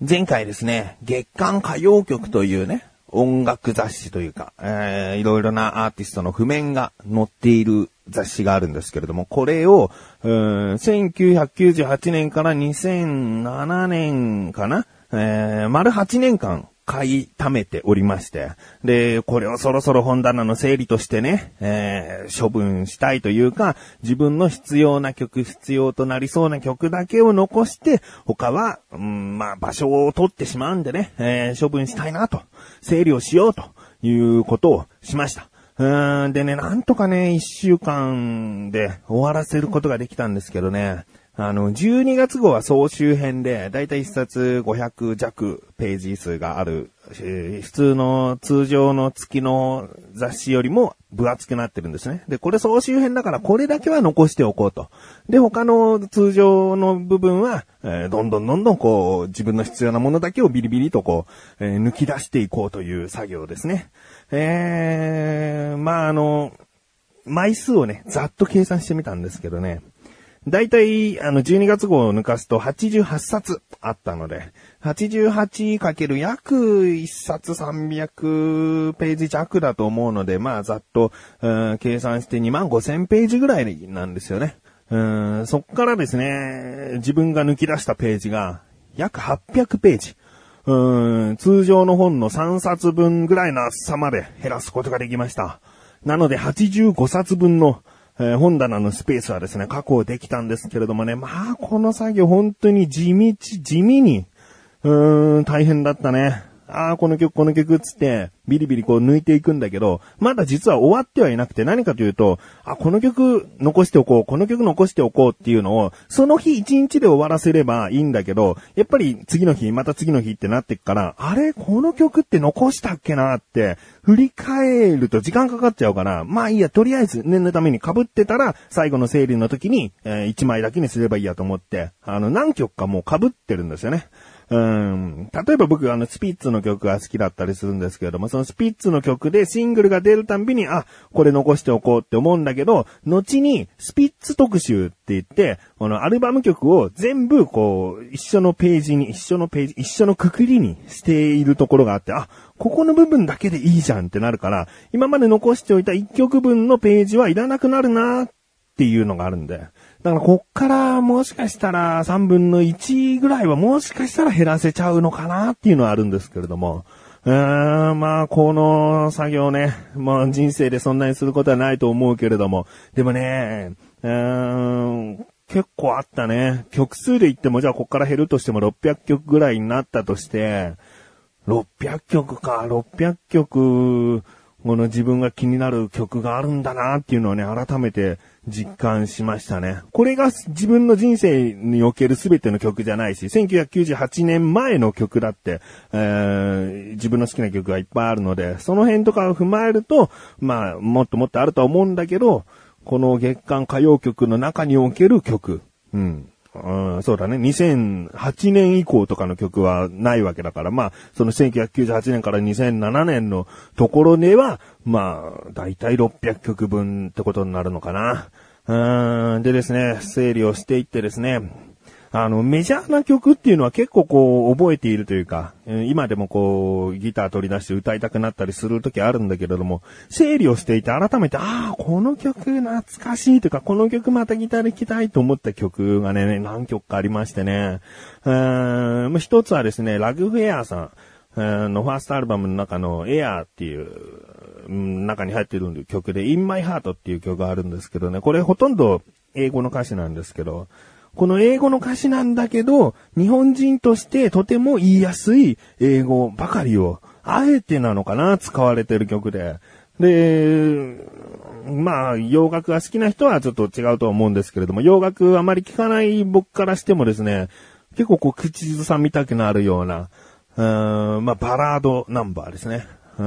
前回ですね、月刊歌謡曲というね、音楽雑誌というか、えー、いろいろなアーティストの譜面が載っている雑誌があるんですけれども、これを、うん、1998年から2007年かな、えー、丸8年間買い貯めておりまして、で、これをそろそろ本棚の整理としてね、えー、処分したいというか、自分の必要な曲、必要となりそうな曲だけを残して、他は、うん、まあ、場所を取ってしまうんでね、えー、処分したいなと、整理をしようということをしました。うーん、でね、なんとかね、一週間で終わらせることができたんですけどね、あの、12月号は総集編で、だいたい1冊500弱ページ数がある、え、普通の通常の月の雑誌よりも分厚くなってるんですね。で、これ総集編だからこれだけは残しておこうと。で、他の通常の部分は、えー、どんどんどんどんこう、自分の必要なものだけをビリビリとこう、えー、抜き出していこうという作業ですね。えー、まあ、あの、枚数をね、ざっと計算してみたんですけどね。だいたい、あの、12月号を抜かすと88冊あったので、88× 約1冊300ページ弱だと思うので、まあ、ざっと、計算して2万5000ページぐらいなんですよね。そっからですね、自分が抜き出したページが、約800ページ。通常の本の3冊分ぐらいの厚さまで減らすことができました。なので85冊分のえー、本棚のスペースはですね、確保できたんですけれどもね、まあ、この作業本当に地道、地味に、うーん、大変だったね。ああ、この曲、この曲つって、ビリビリこう抜いていくんだけど、まだ実は終わってはいなくて何かというと、あ、この曲残しておこう、この曲残しておこうっていうのを、その日一日で終わらせればいいんだけど、やっぱり次の日、また次の日ってなってくから、あれ、この曲って残したっけなって、振り返ると時間かかっちゃうから、まあいいや、とりあえず念のために被ってたら、最後の整理の時に、えー、1枚だけにすればいいやと思って、あの、何曲かもう被ってるんですよね。うん。例えば僕あのスピッツの曲が好きだったりするんですけれども、そのスピッツの曲でシングルが出るたんびに、あ、これ残しておこうって思うんだけど、後にスピッツ特集って言って、このアルバム曲を全部こう、一緒のページに、一緒のページ、一緒のくくりにしているところがあって、あ、ここの部分だけでいいじゃんってなるから、今まで残しておいた一曲分のページはいらなくなるなっていうのがあるんで。だからこっからもしかしたら3分の1ぐらいはもしかしたら減らせちゃうのかなっていうのはあるんですけれども。うーん、まあ、この作業ね、まあ人生でそんなにすることはないと思うけれども、でもね、うーん、結構あったね。曲数で言っても、じゃあこっから減るとしても600曲ぐらいになったとして、600曲か、600曲、この自分が気になる曲があるんだなっていうのをね、改めて実感しましたね。これが自分の人生における全ての曲じゃないし、1998年前の曲だって、えー、自分の好きな曲がいっぱいあるので、その辺とかを踏まえると、まあ、もっともっとあるとは思うんだけど、この月間歌謡曲の中における曲、うん。うん、そうだね。2008年以降とかの曲はないわけだから、まあ、その1998年から2007年のところでは、まあ、だいたい600曲分ってことになるのかな。うん、でですね、整理をしていってですね、あの、メジャーな曲っていうのは結構こう、覚えているというか、今でもこう、ギター取り出して歌いたくなったりする時あるんだけれども、整理をしていて改めて、ああ、この曲懐かしいというか、この曲またギターで聴きたいと思った曲がね、何曲かありましてね、うーん、一つはですね、ラグフェアさんのファーストアルバムの中のエアーっていう、中に入ってる曲で、In My Heart っていう曲があるんですけどね、これほとんど英語の歌詞なんですけど、この英語の歌詞なんだけど、日本人としてとても言いやすい英語ばかりを、あえてなのかな、使われてる曲で。で、まあ、洋楽が好きな人はちょっと違うとは思うんですけれども、洋楽あまり聞かない僕からしてもですね、結構こう口ずさみたくなるような、うーん、まあ、バラードナンバーですね。う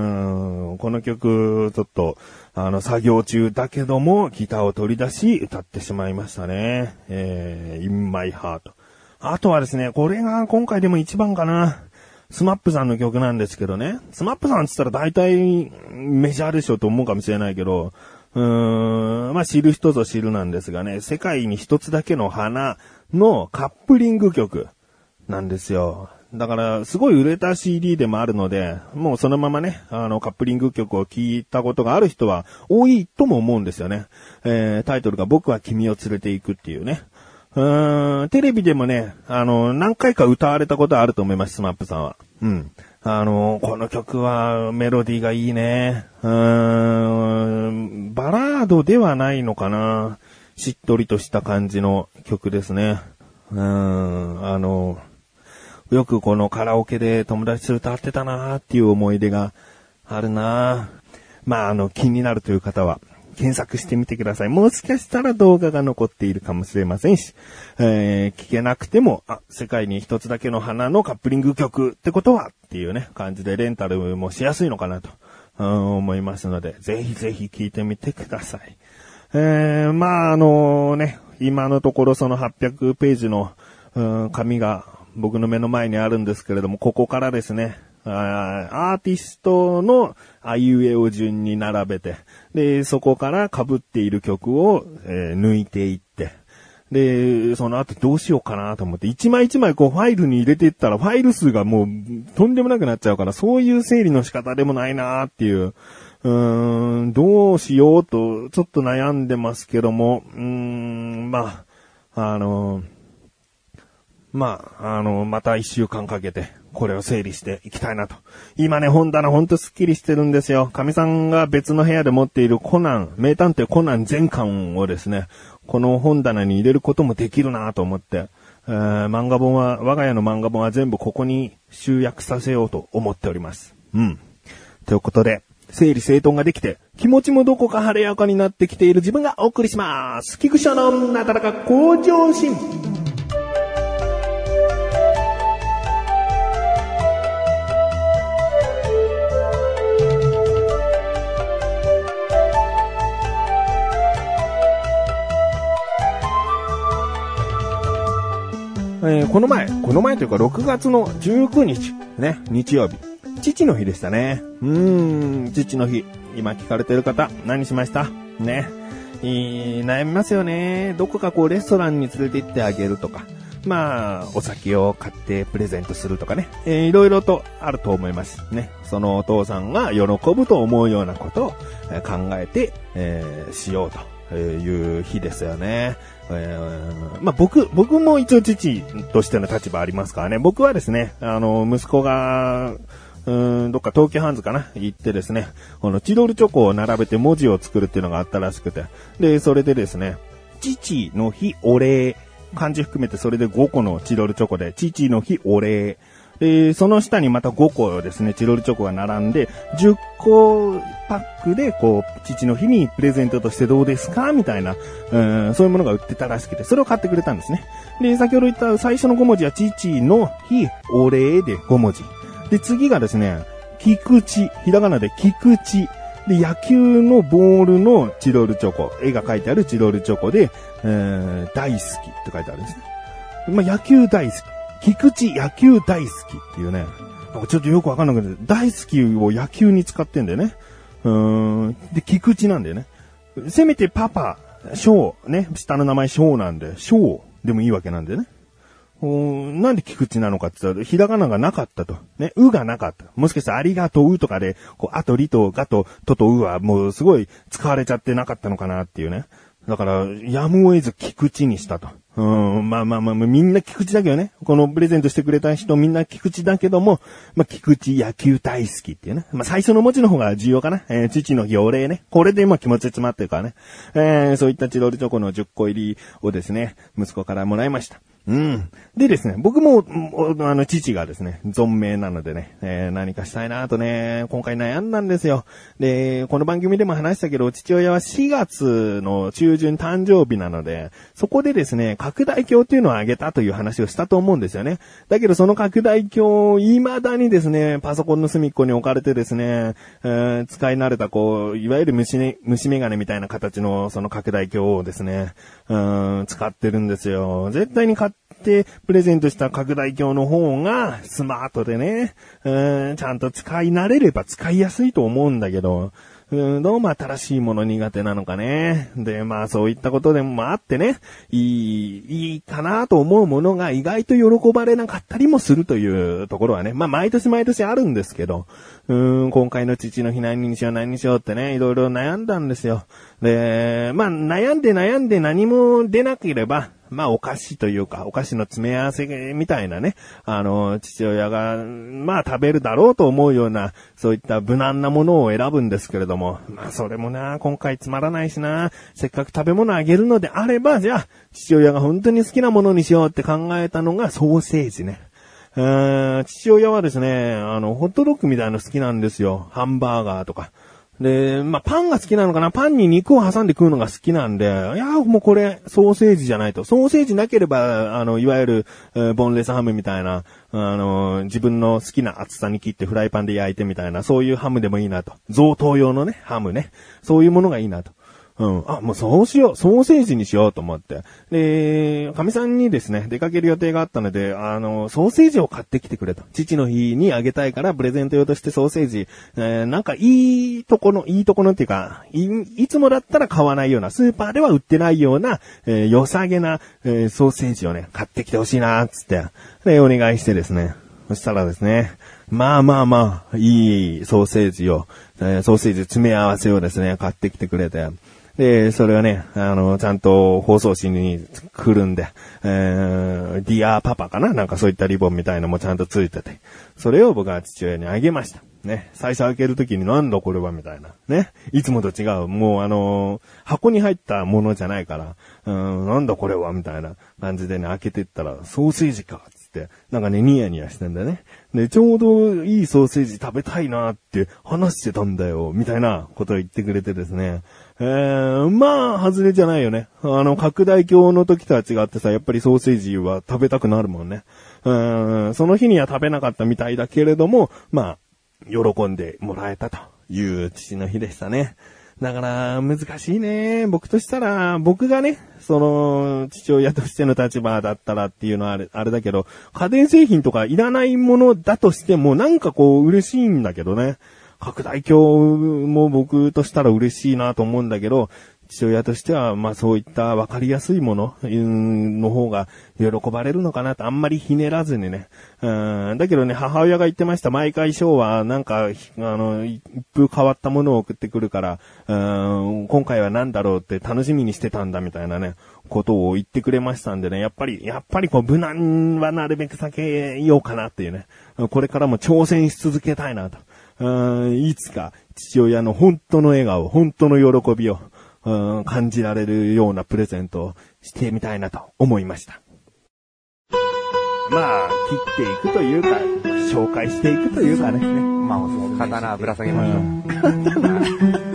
ん、この曲、ちょっと、あの、作業中だけども、ギターを取り出し、歌ってしまいましたね。えー、In My Heart。あとはですね、これが今回でも一番かな。 SMAP さんの曲なんですけどね。 SMAP さんって言ったら大体メジャーでしょと思うかもしれないけど、うーん、まあ知る人ぞ知るなんですがね、世界に一つだけの花のカップリング曲。なんですよ。だから、すごい売れた CD でもあるので、もうそのままね、あの、カップリング曲を聴いたことがある人は多いとも思うんですよね。えー、タイトルが僕は君を連れて行くっていうね。うーん、テレビでもね、あの、何回か歌われたことあると思います、 SMAP さんは。うん。あの、この曲はメロディーがいいね。うーん、バラードではないのかな。しっとりとした感じの曲ですね。うーん、あの、よくこのカラオケで友達と歌ってたなーっていう思い出があるなまあ、あの、気になるという方は、検索してみてください。もしかしたら動画が残っているかもしれませんし、えー聞けなくても、あ、世界に一つだけの花のカップリング曲ってことはっていうね、感じでレンタルもしやすいのかなと、うん思いますので、ぜひぜひ聞いてみてください。えー、まあ、あのね、今のところその800ページの、うん紙が僕の目の前にあるんですけれども、ここからですね、あーアーティストのあいうえを順に並べて、で、そこから被っている曲を、えー抜いていって、で、その後どうしようかなと思って、一枚一枚こうファイルに入れていったらファイル数がもうとんでもなくなっちゃうから、そういう整理の仕方でもないなっていう、うーん、どうしようとちょっと悩んでますけども、うーん、まあ、あのまあ、あの、また一週間かけて、これを整理していきたいなと。今ね、本棚ほんとスッキリしてるんですよ。神さんが別の部屋で持っているコナン、名探偵コナン全巻をですね、この本棚に入れることもできるなと思って、えー漫画本は、我が家の漫画本は全部ここに集約させようと思っております。うん。ということで、整理整頓ができて、気持ちもどこか晴れやかになってきている自分がお送りします。菊池のなだらか向上心。えーこの前、この前というか6月の19日、ね、日曜日。父の日でしたね。うーん、父の日。今聞かれてる方、何しました？ね。いい悩みますよね。どこかこうレストランに連れて行ってあげるとか。まあ、お酒を買ってプレゼントするとかね。えーいろいろとあると思います。ね。そのお父さんが喜ぶと思うようなことを考えて、えーしようと。いう日ですよね。えまあ、僕、僕も一応父としての立場ありますからね。僕はですね、あの、息子が、うん、どっか東急ハンズかな行ってですね、このチロルチョコを並べて文字を作るっていうのがあったらしくて。で、それでですね、父の日お礼。漢字含めてそれで5個のチロルチョコで、父の日お礼。で、その下にまた5個ですね、チロルチョコが並んで、10個パックで、こう、父の日にプレゼントとしてどうですかみたいな、うん、そういうものが売ってたらしくて、それを買ってくれたんですね。で、先ほど言った最初の5文字は、父の日、お礼で5文字。で、次がですね、菊池、ひらがなで菊池。で、野球のボールのチロルチョコ。絵が書いてあるチロルチョコで、えー、大好きって書いてあるんですね。まあ、野球大好き。菊池野球大好きっていうね。なんかちょっとよくわかんないけど、大好きを野球に使ってんだよね。うーん。で、菊池なんだよね。せめてパパ、翔、ね、下の名前翔なんで、翔でもいいわけなんだよね。うんなんで菊池なのかって言ったら、ひらがながなかったと。ね、うがなかった。もしかしたらありがとうとかで、こう、あとりとがと、ととうはもうすごい使われちゃってなかったのかなっていうね。だから、やむを得ず菊池にしたと。うん、まあまあまあ、みんな菊池だけどね。このプレゼントしてくれた人みんな菊池だけども、まあ菊池野球大好きっていうね。まあ最初の文字の方が重要かな。えー父の日お礼ね。これで今気持ち詰まってるからね。えーそういったチロルチョコの10個入りをですね、息子からもらいました。うん。でですね、僕も、あの、父がですね、存命なのでね、えー何かしたいなとね、今回悩んだんですよ。で、この番組でも話したけど、父親は4月の中旬誕生日なので、そこでですね、拡大鏡っていうのをあげたという話をしたと思うんですよね。だけどその拡大鏡、未だにですね、パソコンの隅っこに置かれてですね、えー使い慣れたこう、いわゆる虫、虫眼鏡みたいな形のその拡大鏡をですね、うん、使ってるんですよ。絶対に買ってプレゼントした拡大鏡の方がスマートでね、うん、ちゃんと使い慣れれば使いやすいと思うんだけど、うん、どうも新しいもの苦手なのかね。で、まあそういったことでもあってね、いい、いいかなと思うものが意外と喜ばれなかったりもするというところはね、まあ毎年毎年あるんですけど、うん、今回の父の日何にしよう何にしようってね、いろいろ悩んだんですよ。で、まあ悩んで悩んで何も出なければ、まあお菓子というか、お菓子の詰め合わせみたいなね、あの、父親が、まあ食べるだろうと思うような、そういった無難なものを選ぶんですけれども、まあそれもな、今回つまらないしな、せっかく食べ物あげるのであれば、じゃあ、父親が本当に好きなものにしようって考えたのがソーセージね。えー父親はですね、あの、ホットドッグみたいなの好きなんですよ。ハンバーガーとか。で、まあ、パンが好きなのかな？パンに肉を挟んで食うのが好きなんで、いやもうこれ、ソーセージじゃないと。ソーセージなければ、あの、いわゆる、えーボンレスハムみたいな、あの、自分の好きな厚さに切ってフライパンで焼いてみたいな、そういうハムでもいいなと。贈答用のね、ハムね。そういうものがいいなと。うん。あ、もうそうしよう。ソーセージにしようと思って。で、神さんにですね、出かける予定があったので、あの、ソーセージを買ってきてくれと。父の日にあげたいから、プレゼント用としてソーセージ、えーなんかいいとこの、いいとこのっていうか、い、いつもだったら買わないような、スーパーでは売ってないような、えー良さげな、えーソーセージをね、買ってきてほしいな、つって。で、お願いしてですね。そしたらですね、まあまあまあ、いいソーセージを、えーソーセージ詰め合わせをですね、買ってきてくれて、で、それはね、あの、ちゃんと包装紙にくるんで、えー、 Dear Papa かな？なんかそういったリボンみたいのもちゃんとついてて、それを僕は父親にあげました。ね、最初開けるときになんだこれはみたいな。ね、いつもと違う。もうあのー箱に入ったものじゃないから、うん、なんだこれはみたいな感じでね、開けてったら、ソーセージか、つって、なんかね、ニヤニヤしてんだよね。で、ちょうどいいソーセージ食べたいなって話してたんだよ、みたいなことを言ってくれてですね。えー、まあ、外れじゃないよね。あの、拡大鏡の時とは違ってさ、やっぱりソーセージは食べたくなるもんね。うん、その日には食べなかったみたいだけれども、まあ、喜んでもらえたという父の日でしたね。だから、難しいね。僕としたら、僕がね、その、父親としての立場だったらっていうのはあれ、あれだけど、家電製品とかいらないものだとしても、なんかこう、嬉しいんだけどね。拡大鏡も僕としたら嬉しいなと思うんだけど、父親としては、まあそういった分かりやすいものの方が喜ばれるのかなとあんまりひねらずにね。うんだけどね、母親が言ってました。毎回ショーはなんか、あの、一風変わったものを送ってくるから、うん今回は何だろうって楽しみにしてたんだみたいなね、ことを言ってくれましたんでね、やっぱり、やっぱりこう無難はなるべく避けようかなっていうね。これからも挑戦し続けたいなと。うんいつか父親の本当の笑顔、本当の喜びを、うん感じられるようなプレゼントをしてみたいなと思いました。まあ、切っていくというか、紹介していくというかね。まあ、刀ぶら下げましょう。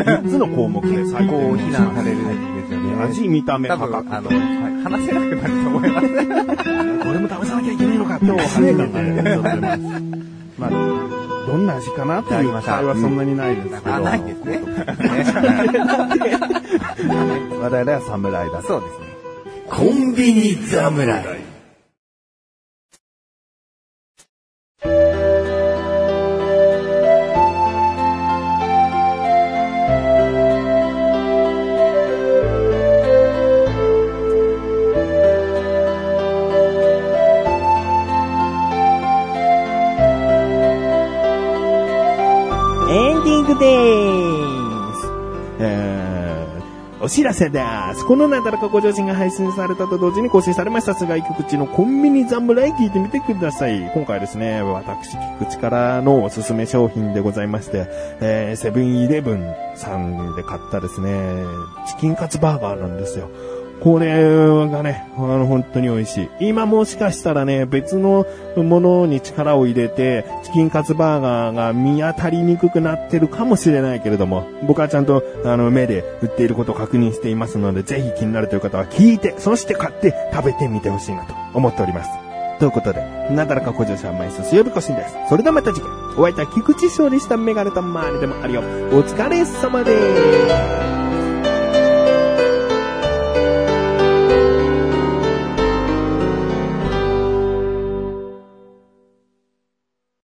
3つの項目で最高に非難されるんですよね。味、見た目、多価格分、。あの、はい話せなくなると思います。これも試さなきゃいけないのか今日早いからね。まあ、どんな味かなっていう会はそんなにないですけど。あ、ないですね。我々は侍だ。そうですね。コンビニ侍。えー、お知らせです。このなだらかご上心が配信されたと同時に更新されました菅井菊池のコンビニ侍聞いてみてください。今回ですね、私菊池からのおすすめ商品でございまして、えー、セブンイレブンさんで買ったですね、チキンカツバーガーなんですよ。これがね、あの、本当に美味しい。今もしかしたらね、別のものに力を入れて、チキンカツバーガーが見当たりにくくなってるかもしれないけれども、僕はちゃんと、あの、目で売っていることを確認していますので、ぜひ気になるという方は聞いて、そして買って食べてみてほしいなと思っております。ということで、なだらかご乗車枚数水曜日更新です。それではまた次回、お会いいた菊池勝利したメガネと周りでもあるよ。お疲れ様です。